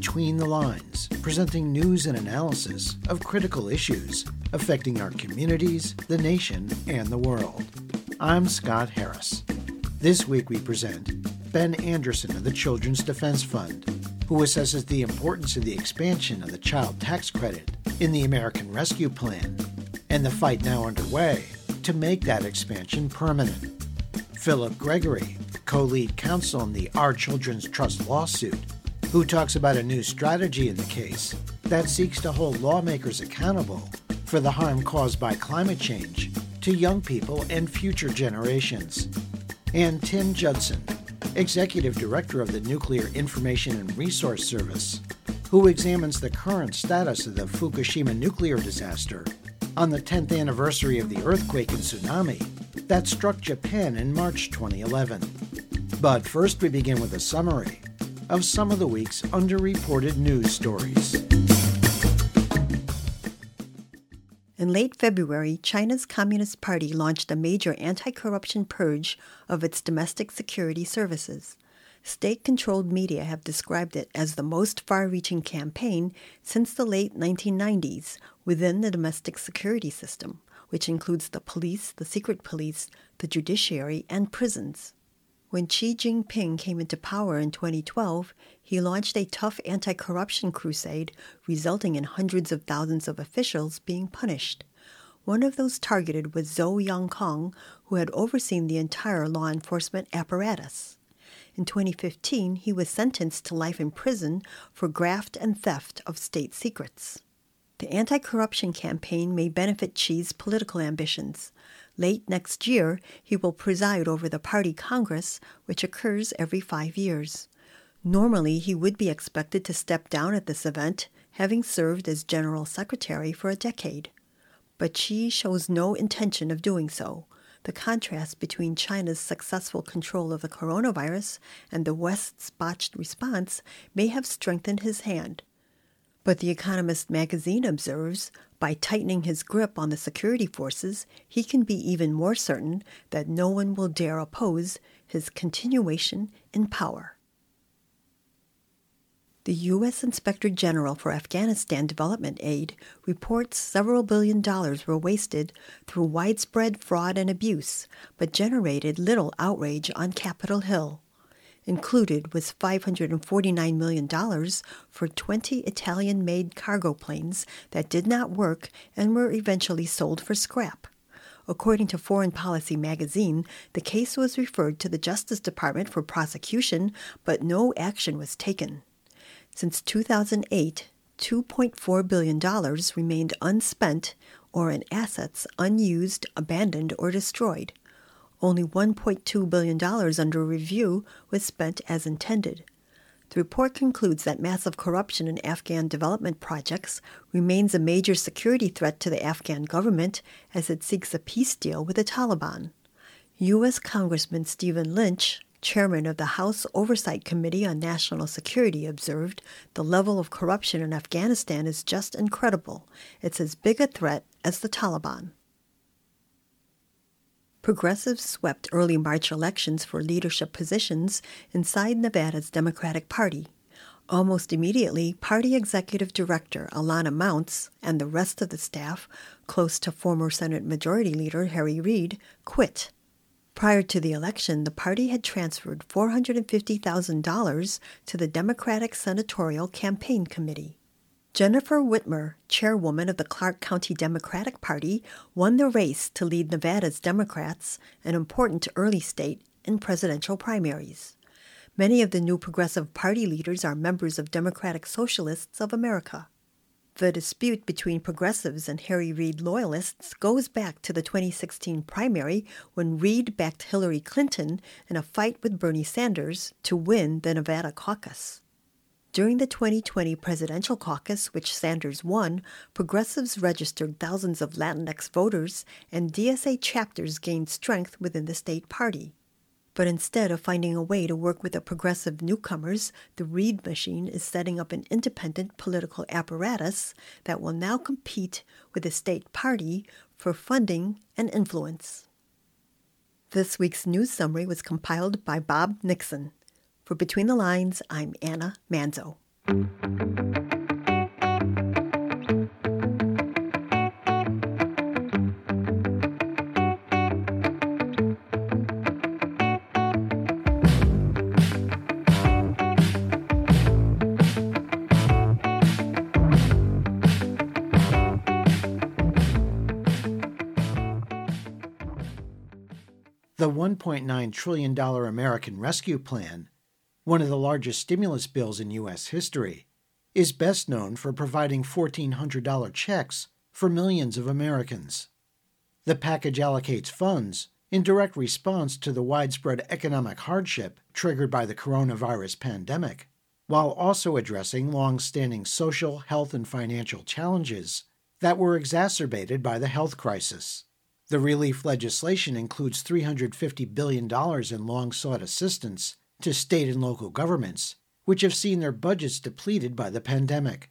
Between the Lines, presenting news and analysis of critical issues affecting our communities, the nation, and the world. I'm Scott Harris. This week we present Ben Anderson of the Children's Defense Fund, who assesses the importance of the expansion of the child tax credit in the American Rescue Plan and the fight now underway to make that expansion permanent. Philip Gregory, co lead counsel in the Our Children's Trust lawsuit, who talks about a new strategy in the case that seeks to hold lawmakers accountable for the harm caused by climate change to young people and future generations. And Tim Judson, Executive Director of the Nuclear Information and Resource Service, who examines the current status of the Fukushima nuclear disaster on the 10th anniversary of the earthquake and tsunami that struck Japan in March 2011. But first, we begin with a summary of some of the week's underreported news stories. In late February, China's Communist Party launched a major anti corruption purge of its domestic security services. State controlled media have described it as the most far reaching campaign since the late 1990s within the domestic security system, which includes the police, the secret police, the judiciary, and prisons. When Xi Jinping came into power in 2012, he launched a tough anti corruption crusade, resulting in hundreds of thousands of officials being punished. One of those targeted was Zhou Yongkang, who had overseen the entire law enforcement apparatus. In 2015, he was sentenced to life in prison for graft and theft of state secrets. The anti corruption campaign may benefit Xi's political ambitions. Late next year, he will preside over the party congress, which occurs every five years. Normally, he would be expected to step down at this event, having served as general secretary for a decade. But Xi shows no intention of doing so. The contrast between China's successful control of the coronavirus and the West's botched response may have strengthened his hand. But The Economist magazine observes by tightening his grip on the security forces, he can be even more certain that no one will dare oppose his continuation in power. The U.S. Inspector General for Afghanistan Development Aid reports several billion dollars were wasted through widespread fraud and abuse, but generated little outrage on Capitol Hill. Included was $549 million for 20 Italian made cargo planes that did not work and were eventually sold for scrap. According to Foreign Policy magazine, the case was referred to the Justice Department for prosecution, but no action was taken. Since 2008, $2.4 billion remained unspent or in assets unused, abandoned, or destroyed. Only $1.2 billion under review was spent as intended. The report concludes that massive corruption in Afghan development projects remains a major security threat to the Afghan government as it seeks a peace deal with the Taliban. U.S. Congressman Stephen Lynch, chairman of the House Oversight Committee on National Security, observed the level of corruption in Afghanistan is just incredible. It's as big a threat as the Taliban. Progressives swept early March elections for leadership positions inside Nevada's Democratic Party. Almost immediately, Party Executive Director Alana Mounts and the rest of the staff, close to former Senate Majority Leader Harry Reid, quit. Prior to the election, the party had transferred $450,000 to the Democratic Senatorial Campaign Committee. Jennifer Whitmer, chairwoman of the Clark County Democratic Party, won the race to lead Nevada's Democrats, an important early state, in presidential primaries. Many of the new Progressive Party leaders are members of Democratic Socialists of America. The dispute between progressives and Harry Reid loyalists goes back to the 2016 primary when Reid backed Hillary Clinton in a fight with Bernie Sanders to win the Nevada caucus. During the 2020 presidential caucus, which Sanders won, progressives registered thousands of Latinx voters, and DSA chapters gained strength within the state party. But instead of finding a way to work with the progressive newcomers, the Reid machine is setting up an independent political apparatus that will now compete with the state party for funding and influence. This week's news summary was compiled by Bob Nixon. For Between the Lines, I'm Anna Manzo. The $1.9 trillion American Rescue Plan, one of the largest stimulus bills in U.S. history, is best known for providing $1,400 checks for millions of Americans. The package allocates funds in direct response to the widespread economic hardship triggered by the coronavirus pandemic, while also addressing long standing social, health, and financial challenges that were exacerbated by the health crisis. The relief legislation includes $350 billion in long sought assistance to state and local governments, which have seen their budgets depleted by the pandemic.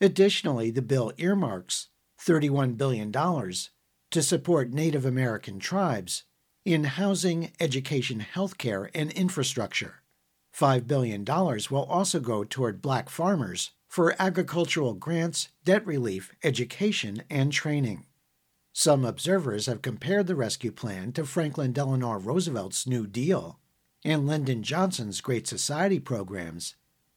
Additionally, the bill earmarks $31 billion to support Native American tribes in housing, education, healthcare, and infrastructure. $5 billion will also go toward black farmers for agricultural grants, debt relief, education, and training. Some observers have compared the rescue plan to Franklin Delano Roosevelt's New Deal and Lyndon Johnson's Great Society programs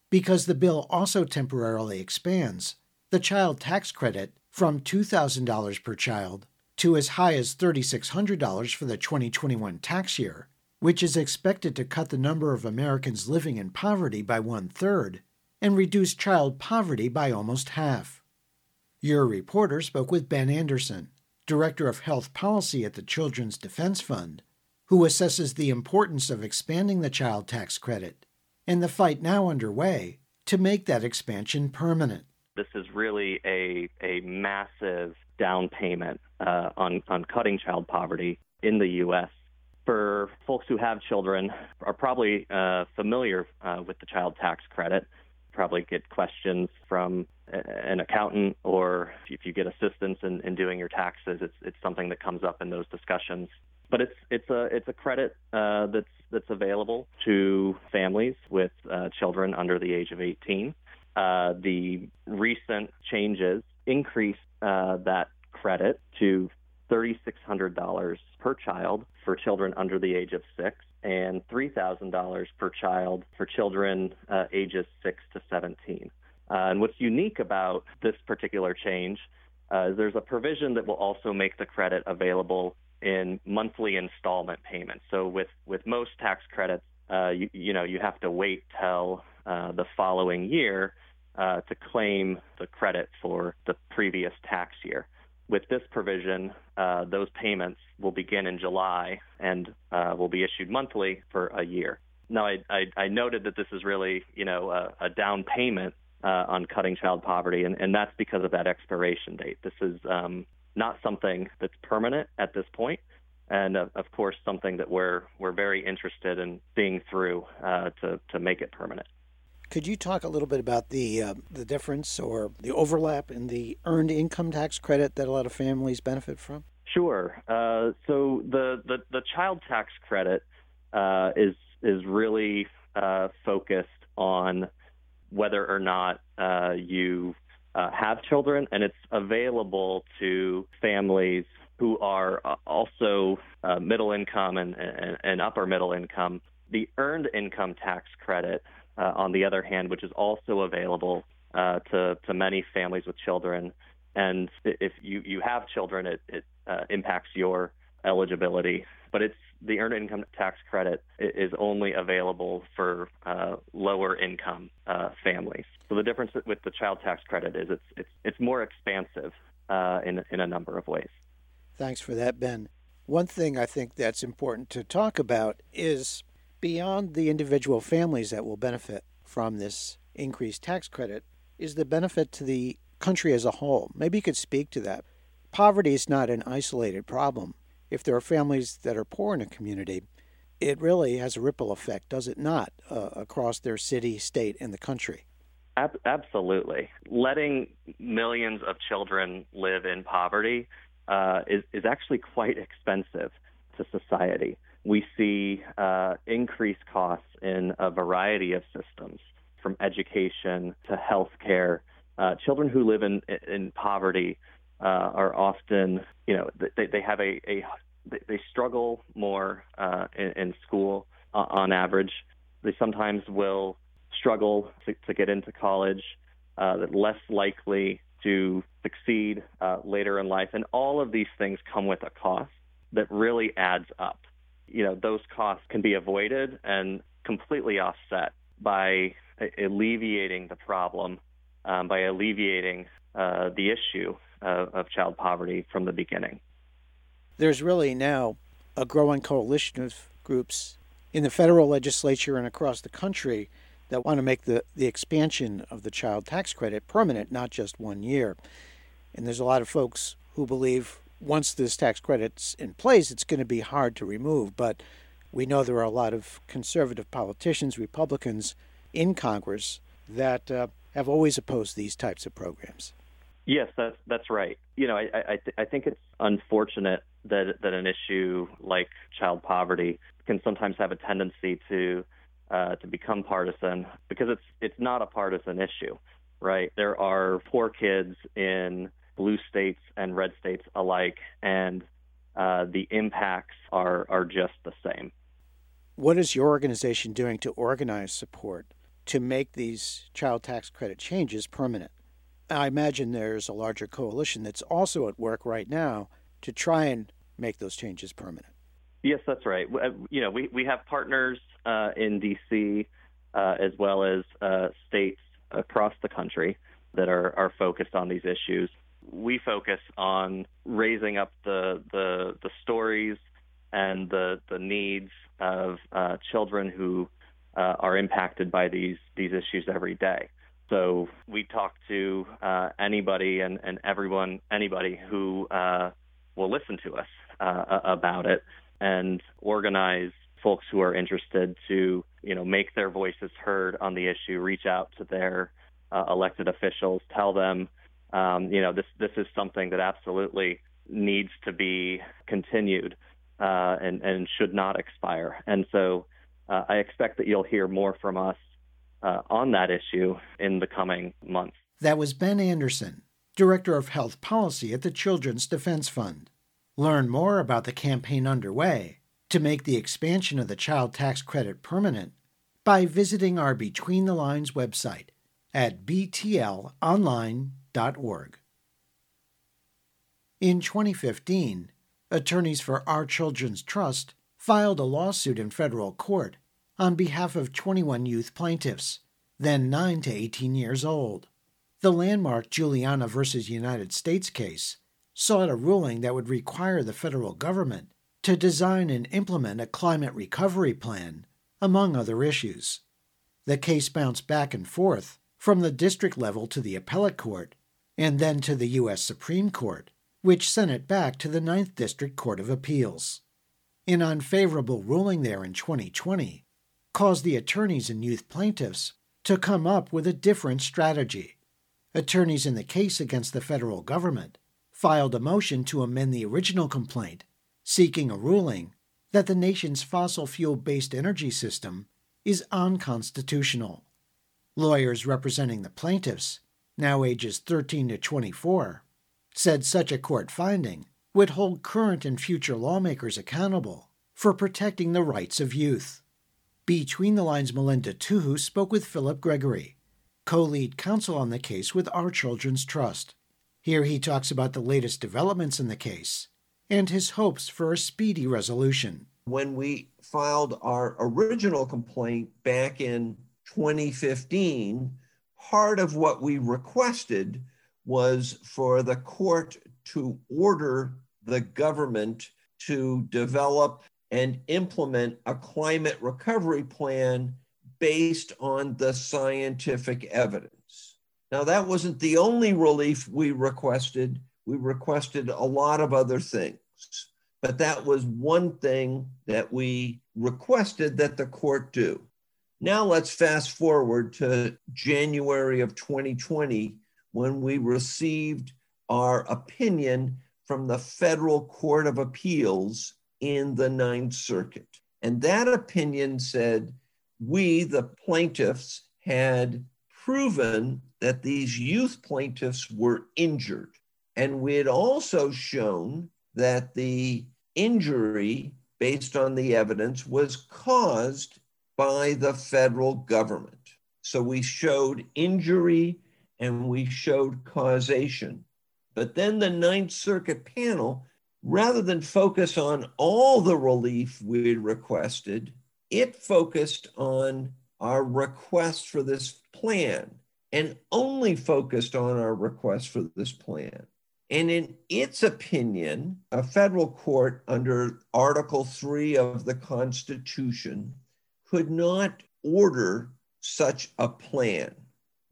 because the bill also temporarily expands the child tax credit from $2,000 per child to as high as $3,600 for the 2021 tax year, which is expected to cut the number of Americans living in poverty by one third and reduce child poverty by almost half. Your reporter spoke with Ben Anderson, Director of Health Policy at the Children's Defense Fund, who assesses the importance of expanding the child tax credit and the fight now underway to make that expansion permanent. This is really a, a massive down payment uh, on, on cutting child poverty in the U.S. For folks who have children, are probably uh, familiar uh, with the child tax credit probably get questions from an accountant or if you get assistance in, in doing your taxes, it's it's something that comes up in those discussions. But it's it's a it's a credit uh, that's that's available to families with uh, children under the age of 18. Uh, the recent changes increase uh, that credit to $3,600 per child for children under the age of six and $3,000 per child for children uh, ages 6 to 17. Uh, and what's unique about this particular change uh, is there's a provision that will also make the credit available in monthly installment payments. So with, with most tax credits, uh, you, you know, you have to wait till uh, the following year uh, to claim the credit for the previous tax year with this provision, uh, those payments will begin in July and uh, will be issued monthly for a year. Now, I, I, I noted that this is really, you know, a, a down payment uh, on cutting child poverty, and, and that's because of that expiration date. This is um, not something that's permanent at this point, and uh, of course, something that we're we're very interested in seeing through uh, to to make it permanent. Could you talk a little bit about the uh, the difference or the overlap in the earned income tax credit that a lot of families benefit from? Sure. Uh, so the, the, the child tax credit uh, is is really uh, focused on whether or not uh, you uh, have children, and it's available to families who are also middle income and, and, and upper middle income. The earned income tax credit uh, on the other hand, which is also available uh, to, to many families with children. And if you, you have children, it, it uh, impacts your eligibility. But it's the earned income tax credit is only available for uh, lower income uh, families. So the difference with the child tax credit is it's it's it's more expansive uh, in in a number of ways. Thanks for that, Ben. One thing I think that's important to talk about is beyond the individual families that will benefit from this increased tax credit is the benefit to the country as a whole. Maybe you could speak to that. Poverty is not an isolated problem. If there are families that are poor in a community, it really has a ripple effect, does it not, uh, across their city, state, and the country? Absolutely. Letting millions of children live in poverty uh, is, is actually quite expensive to society we see uh, increased costs in a variety of systems from education to health care. Uh, children who live in, in poverty uh, are often, you know, they, they have a, a they struggle more uh, in, in, school uh, on average. They sometimes will struggle to, to get into college, uh, less likely to succeed uh, later in life. And all of these things come with a cost that really adds up. You know, those costs can be avoided and completely offset by alleviating the problem, um, by alleviating uh, the issue of, of child poverty from the beginning. There's really now a growing coalition of groups in the federal legislature and across the country that want to make the, the expansion of the child tax credit permanent, not just one year. And there's a lot of folks who believe once this tax credit's in place, it's going to be hard to remove. But we know there are a lot of conservative politicians, Republicans in Congress that uh, have always opposed these types of programs. Yes, that's that's right. You know, I I, th- I think it's unfortunate that that an issue like child poverty can sometimes have a tendency to uh, to become partisan because it's it's not a partisan issue, right? There are poor kids in blue states and red states alike, and uh, the impacts are are just the same. What is your organization doing to organize support to make these child tax credit changes permanent? I imagine there's a larger coalition that's also at work right now to try and make those changes permanent. Yes, that's right. Uh, you know, we, we have partners uh, in D.C. Uh, as well as uh, states across the country that are, are focused on these issues. We focus on raising up the the, the stories and the the needs of uh, children who uh, are impacted by these these issues every day. So we talk to anybody and, and everyone anybody who will listen to us about it and organize folks who are interested to, you know, make their voices heard on the issue, reach out to their uh, elected officials, tell them, um, you know, this this is something that absolutely needs to be continued uh, and and should not expire. And so, uh, I expect that you'll hear more from us uh, on that issue in the coming months. That was Ben Anderson, Director of Health Policy at the Children's Defense Fund. Learn more about the campaign underway to make the expansion of the child tax credit permanent by visiting our Between the Lines website at btlonline.org. In 2015, attorneys for Our Children's Trust filed a lawsuit in federal court on behalf of 21 youth plaintiffs, then 9 to 18 years old. The landmark Juliana v. United States case sought a ruling that would require the federal government to design and implement a climate recovery plan, among other issues. The case bounced back and forth from the district level to the appellate court, and then to the U.S. Supreme Court, which sent it back to the Ninth District Court of Appeals. An unfavorable ruling there in 2020 caused the attorneys and youth plaintiffs to come up with a different strategy. Attorneys in the case against the federal government filed a motion to amend the original complaint seeking a ruling that the nation's fossil fuel based energy system is unconstitutional. Lawyers representing the plaintiffs, now ages 13 to 24, said such a court finding would hold current and future lawmakers accountable for protecting the rights of youth. Between the Lines Melinda Tuhus spoke with Philip Gregory, co lead counsel on the case with Our Children's Trust. Here he talks about the latest developments in the case and his hopes for a speedy resolution. When we filed our original complaint back in 2015, part of what we requested was for the court to order the government to develop and implement a climate recovery plan based on the scientific evidence. Now, that wasn't the only relief we requested. We requested a lot of other things. But that was one thing that we requested that the court do. Now let's fast forward to January of 2020 when we received our opinion from the Federal Court of Appeals in the Ninth Circuit. And that opinion said we, the plaintiffs, had proven that these youth plaintiffs were injured. And we had also shown that the injury, based on the evidence, was caused by the federal government. So we showed injury and we showed causation. But then the Ninth Circuit panel, rather than focus on all the relief we requested, it focused on our request for this plan and only focused on our request for this plan. And in its opinion, a federal court under Article 3 of the Constitution could not order such a plan.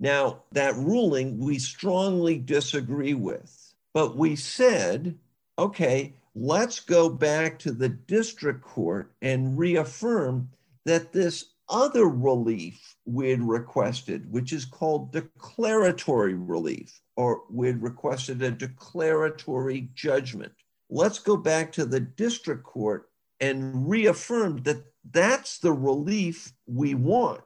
Now, that ruling we strongly disagree with, but we said, okay, let's go back to the district court and reaffirm that this other relief we'd requested, which is called declaratory relief, or we'd requested a declaratory judgment. Let's go back to the district court and reaffirm that that's the relief we want,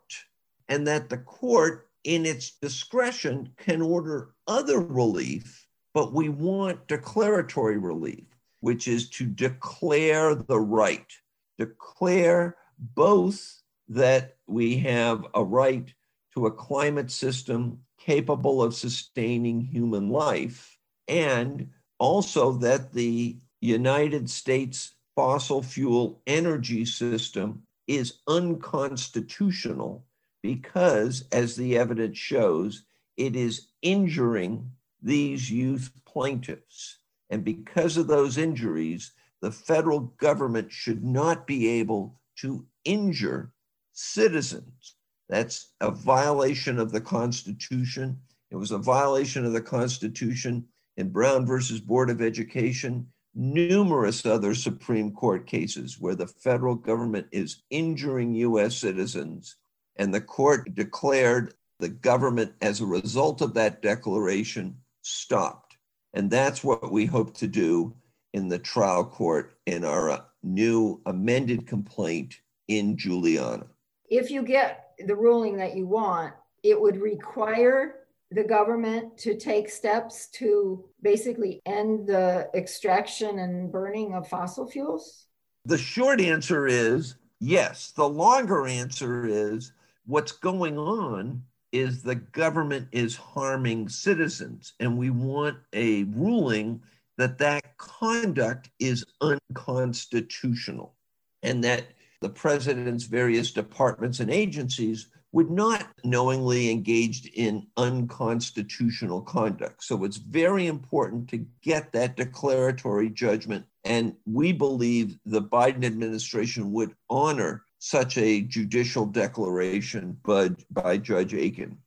and that the court, in its discretion, can order other relief, but we want declaratory relief, which is to declare the right, declare both that we have a right to a climate system capable of sustaining human life, and also that the United States fossil fuel energy system is unconstitutional because, as the evidence shows, it is injuring these youth plaintiffs. And because of those injuries, the federal government should not be able to injure citizens. That's a violation of the Constitution. It was a violation of the Constitution in Brown versus Board of Education, numerous other Supreme Court cases where the federal government is injuring US citizens. And the court declared the government, as a result of that declaration, stopped. And that's what we hope to do in the trial court in our new amended complaint in Juliana if you get the ruling that you want, it would require the government to take steps to basically end the extraction and burning of fossil fuels? The short answer is yes. The longer answer is what's going on is the government is harming citizens, and we want a ruling that that conduct is unconstitutional and that the president's various departments and agencies would not knowingly engaged in unconstitutional conduct. So it's very important to get that declaratory judgment. And we believe the Biden administration would honor such a judicial declaration by, by Judge Aiken.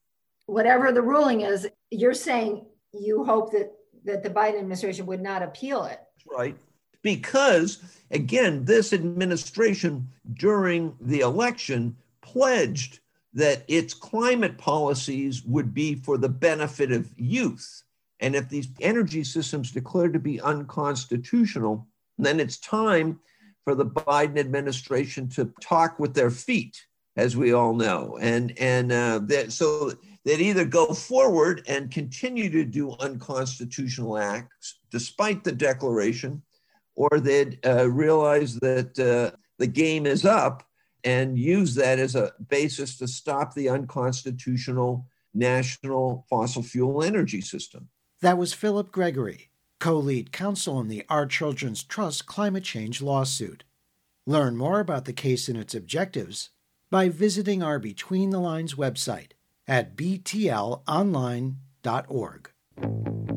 Whatever the ruling is, you're saying you hope that, that the Biden administration would not appeal it. Right because, again, this administration during the election pledged that its climate policies would be for the benefit of youth. And if these energy systems declared to be unconstitutional, then it's time for the Biden administration to talk with their feet, as we all know. And, and uh, that, so they'd either go forward and continue to do unconstitutional acts despite the declaration, or they'd uh, realize that uh, the game is up and use that as a basis to stop the unconstitutional national fossil fuel energy system. That was Philip Gregory, co lead counsel in the Our Children's Trust climate change lawsuit. Learn more about the case and its objectives by visiting our Between the Lines website at btlonline.org.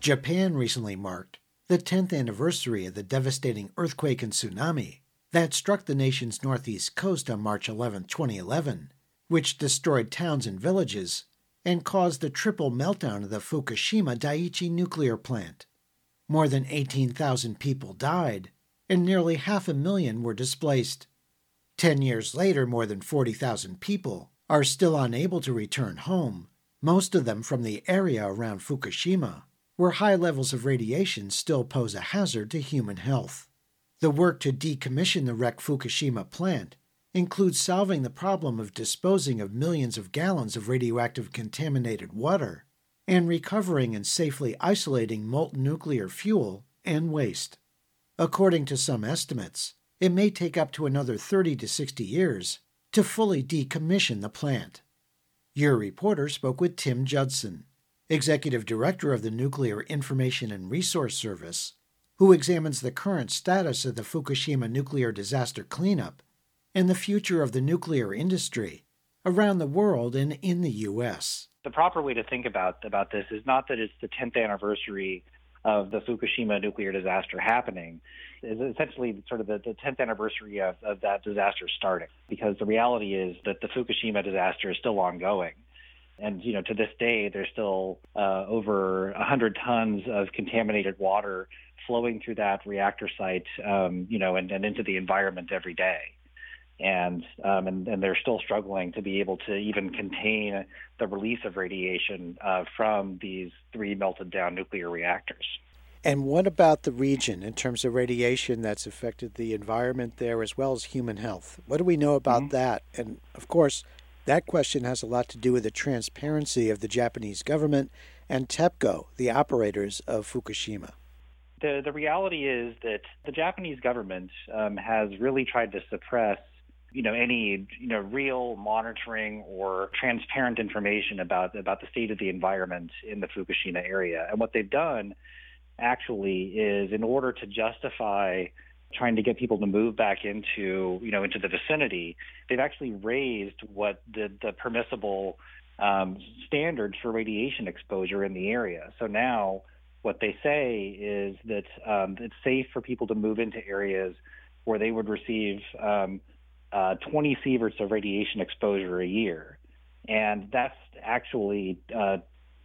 Japan recently marked the 10th anniversary of the devastating earthquake and tsunami that struck the nation's northeast coast on March 11, 2011, which destroyed towns and villages and caused the triple meltdown of the Fukushima Daiichi nuclear plant. More than 18,000 people died, and nearly half a million were displaced. Ten years later, more than 40,000 people are still unable to return home, most of them from the area around Fukushima, where high levels of radiation still pose a hazard to human health. The work to decommission the wrecked Fukushima plant includes solving the problem of disposing of millions of gallons of radioactive contaminated water and recovering and safely isolating molten nuclear fuel and waste. According to some estimates, it may take up to another 30 to 60 years to fully decommission the plant. Your reporter spoke with Tim Judson, Executive Director of the Nuclear Information and Resource Service, who examines the current status of the Fukushima nuclear disaster cleanup and the future of the nuclear industry around the world and in the U.S. The proper way to think about, about this is not that it's the 10th anniversary of the Fukushima nuclear disaster happening is essentially sort of the, the 10th anniversary of, of that disaster starting, because the reality is that the Fukushima disaster is still ongoing. And you know, to this day, there's still uh, over 100 tons of contaminated water flowing through that reactor site, um, you know, and, and into the environment every day and, um, and and they're still struggling to be able to even contain the release of radiation uh, from these three melted down nuclear reactors. And what about the region in terms of radiation that's affected the environment there as well as human health? What do we know about mm-hmm. that? And of course, that question has a lot to do with the transparency of the Japanese government and TEPCO, the operators of Fukushima. The, the reality is that the Japanese government um, has really tried to suppress you know any you know real monitoring or transparent information about about the state of the environment in the Fukushima area. And what they've done actually is in order to justify trying to get people to move back into you know into the vicinity, they've actually raised what the the permissible um, standards for radiation exposure in the area. So now what they say is that um, it's safe for people to move into areas where they would receive um, uh, 20 sieverts of radiation exposure a year, and that's actually uh,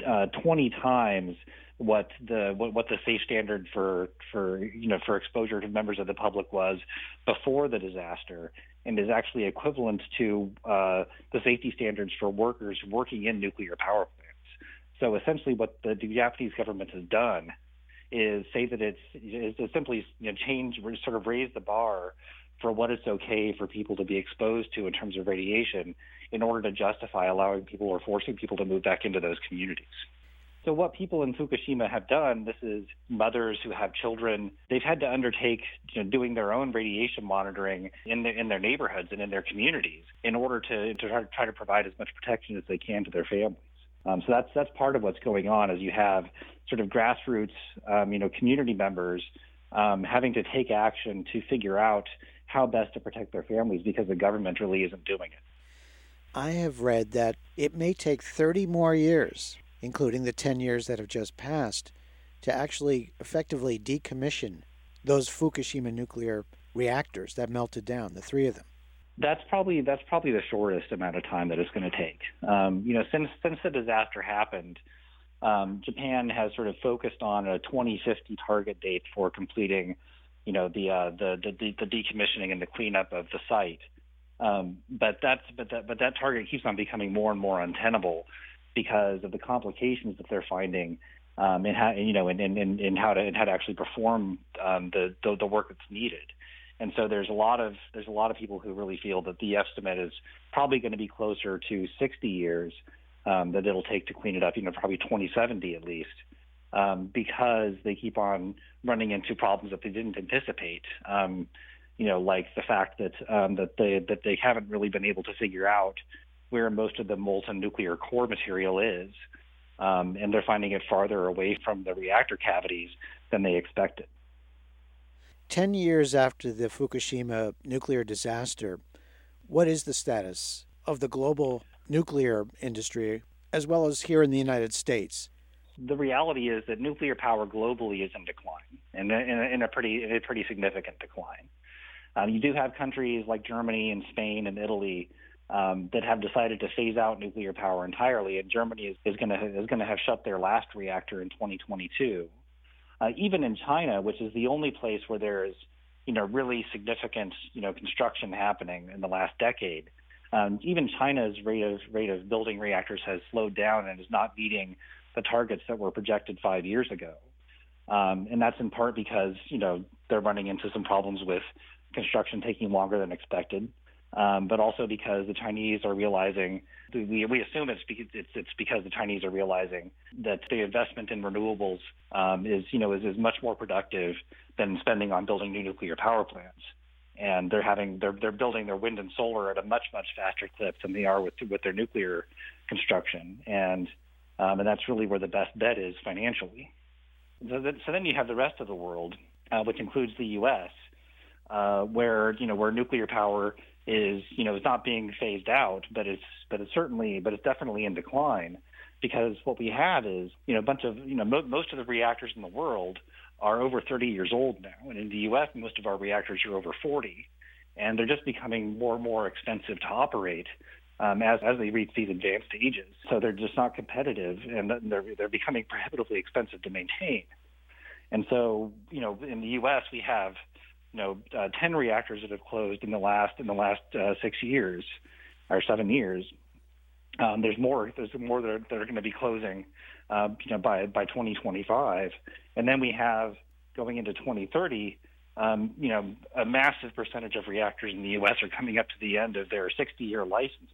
uh, 20 times what the what, what the safe standard for for you know for exposure to members of the public was before the disaster, and is actually equivalent to uh, the safety standards for workers working in nuclear power plants. So essentially, what the, the Japanese government has done is say that it's is to simply you know, change, sort of raise the bar for what it's okay for people to be exposed to in terms of radiation in order to justify allowing people or forcing people to move back into those communities. So what people in Fukushima have done, this is mothers who have children, they've had to undertake you know, doing their own radiation monitoring in, the, in their neighborhoods and in their communities in order to, to try to provide as much protection as they can to their families. Um, so that's that's part of what's going on as you have sort of grassroots, um, you know, community members um, having to take action to figure out how best to protect their families because the government really isn't doing it. I have read that it may take 30 more years including the 10 years that have just passed, to actually effectively decommission those Fukushima nuclear reactors that melted down, the three of them? That's probably that's probably the shortest amount of time that it's going to take. Um, you know, since since the disaster happened, um, Japan has sort of focused on a 2050 target date for completing, you know, the uh, the, the, the decommissioning and the cleanup of the site. Um, but that's but that but that target keeps on becoming more and more untenable because of the complications that they're finding um, and how you know and, and, and how to and how to actually perform um, the, the, the work that's needed. And so there's a lot of there's a lot of people who really feel that the estimate is probably going to be closer to 60 years um, that it'll take to clean it up. You know, probably 2070 at least, um, because they keep on running into problems that they didn't anticipate. Um, you know, like the fact that um, that they that they haven't really been able to figure out where most of the molten nuclear core material is. Um, and they're finding it farther away from the reactor cavities than they expected. Ten years after the Fukushima nuclear disaster, what is the status of the global nuclear industry as well as here in the United States? The reality is that nuclear power globally is in decline, and in, in, a pretty in a pretty significant decline. Um, you do have countries like Germany and Spain and Italy um, that have decided to phase out nuclear power entirely, and Germany is, is going to is to have shut their last reactor in 2022. uh, even in China, which is the only place where there is, you know, really significant, you know, construction happening in the last decade. Um, even China's rate of rate of building reactors has slowed down and is not meeting the targets that were projected five years ago. Um, and that's in part because you know they're running into some problems with construction taking longer than expected, um, but also because the Chinese are realizing we, we assume it's, it's, it's because the Chinese are realizing that the investment in renewables um, is you know is, is much more productive than spending on building new nuclear power plants. And they're having they're they're building their wind and solar at a much much faster clip than they are with with their nuclear construction. And um, and that's really where the best bet is financially. So, that, so then you have the rest of the world, uh, which includes the U.S., uh, where you know where nuclear power is you know is not being phased out, but it's but it's certainly but it's definitely in decline because what we have is you know a bunch of you know mo- most of the reactors in the world are over 30 years old now, and in the U.S. most of our reactors are over 40, and they're just becoming more and more expensive to operate um, as as they reach these advanced ages. So they're just not competitive, and they're they're becoming prohibitively expensive to maintain. And so, you know, in the U.S. we have, you know, uh, 10 reactors that have closed in the last in the last uh, six years or seven years. Um, there's more. There's more that are, that are going to be closing, uh, you know, by by 2025, and then we have going into 2030 um, you know, a massive percentage of reactors in the U.S. are coming up to the end of their 60-year licenses.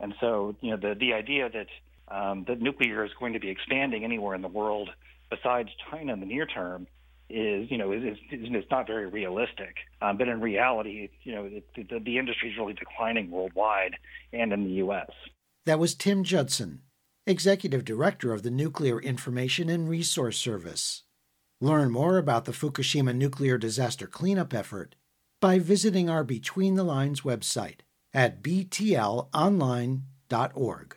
And so, you know, the the idea that um, that nuclear is going to be expanding anywhere in the world besides China in the near term is, you know, is, is, is not very realistic. Um, but in reality, you know, it, the, the industry is really declining worldwide and in the U.S. That was Tim Judson, Executive Director of the Nuclear Information and Resource Service. Learn more about the Fukushima nuclear disaster cleanup effort by visiting our Between the Lines website at btlonline.org.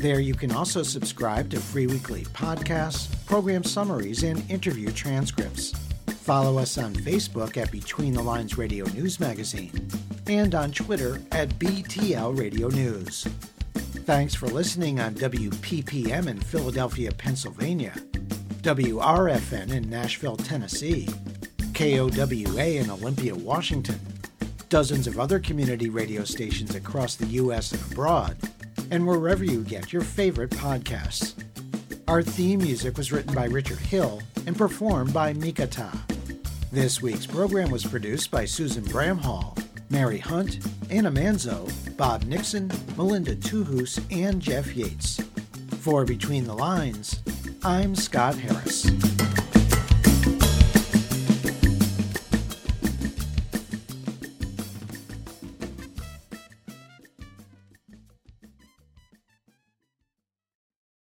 There you can also subscribe to free weekly podcasts, program summaries, and interview transcripts. Follow us on Facebook at Between the Lines Radio News Magazine and on Twitter at BTL Radio News. Thanks for listening on WPPM in Philadelphia, Pennsylvania, WRFN in Nashville, Tennessee, KOWA in Olympia, Washington, dozens of other community radio stations across the U.S. and abroad, and wherever you get your favorite podcasts. Our theme music was written by Richard Hill and performed by Mikata. This week's program was produced by Susan Bramhall, Mary Hunt, Anna Manzo, Bob Nixon, Melinda Tuhus, and Jeff Yates. For Between the Lines, I'm Scott Harris.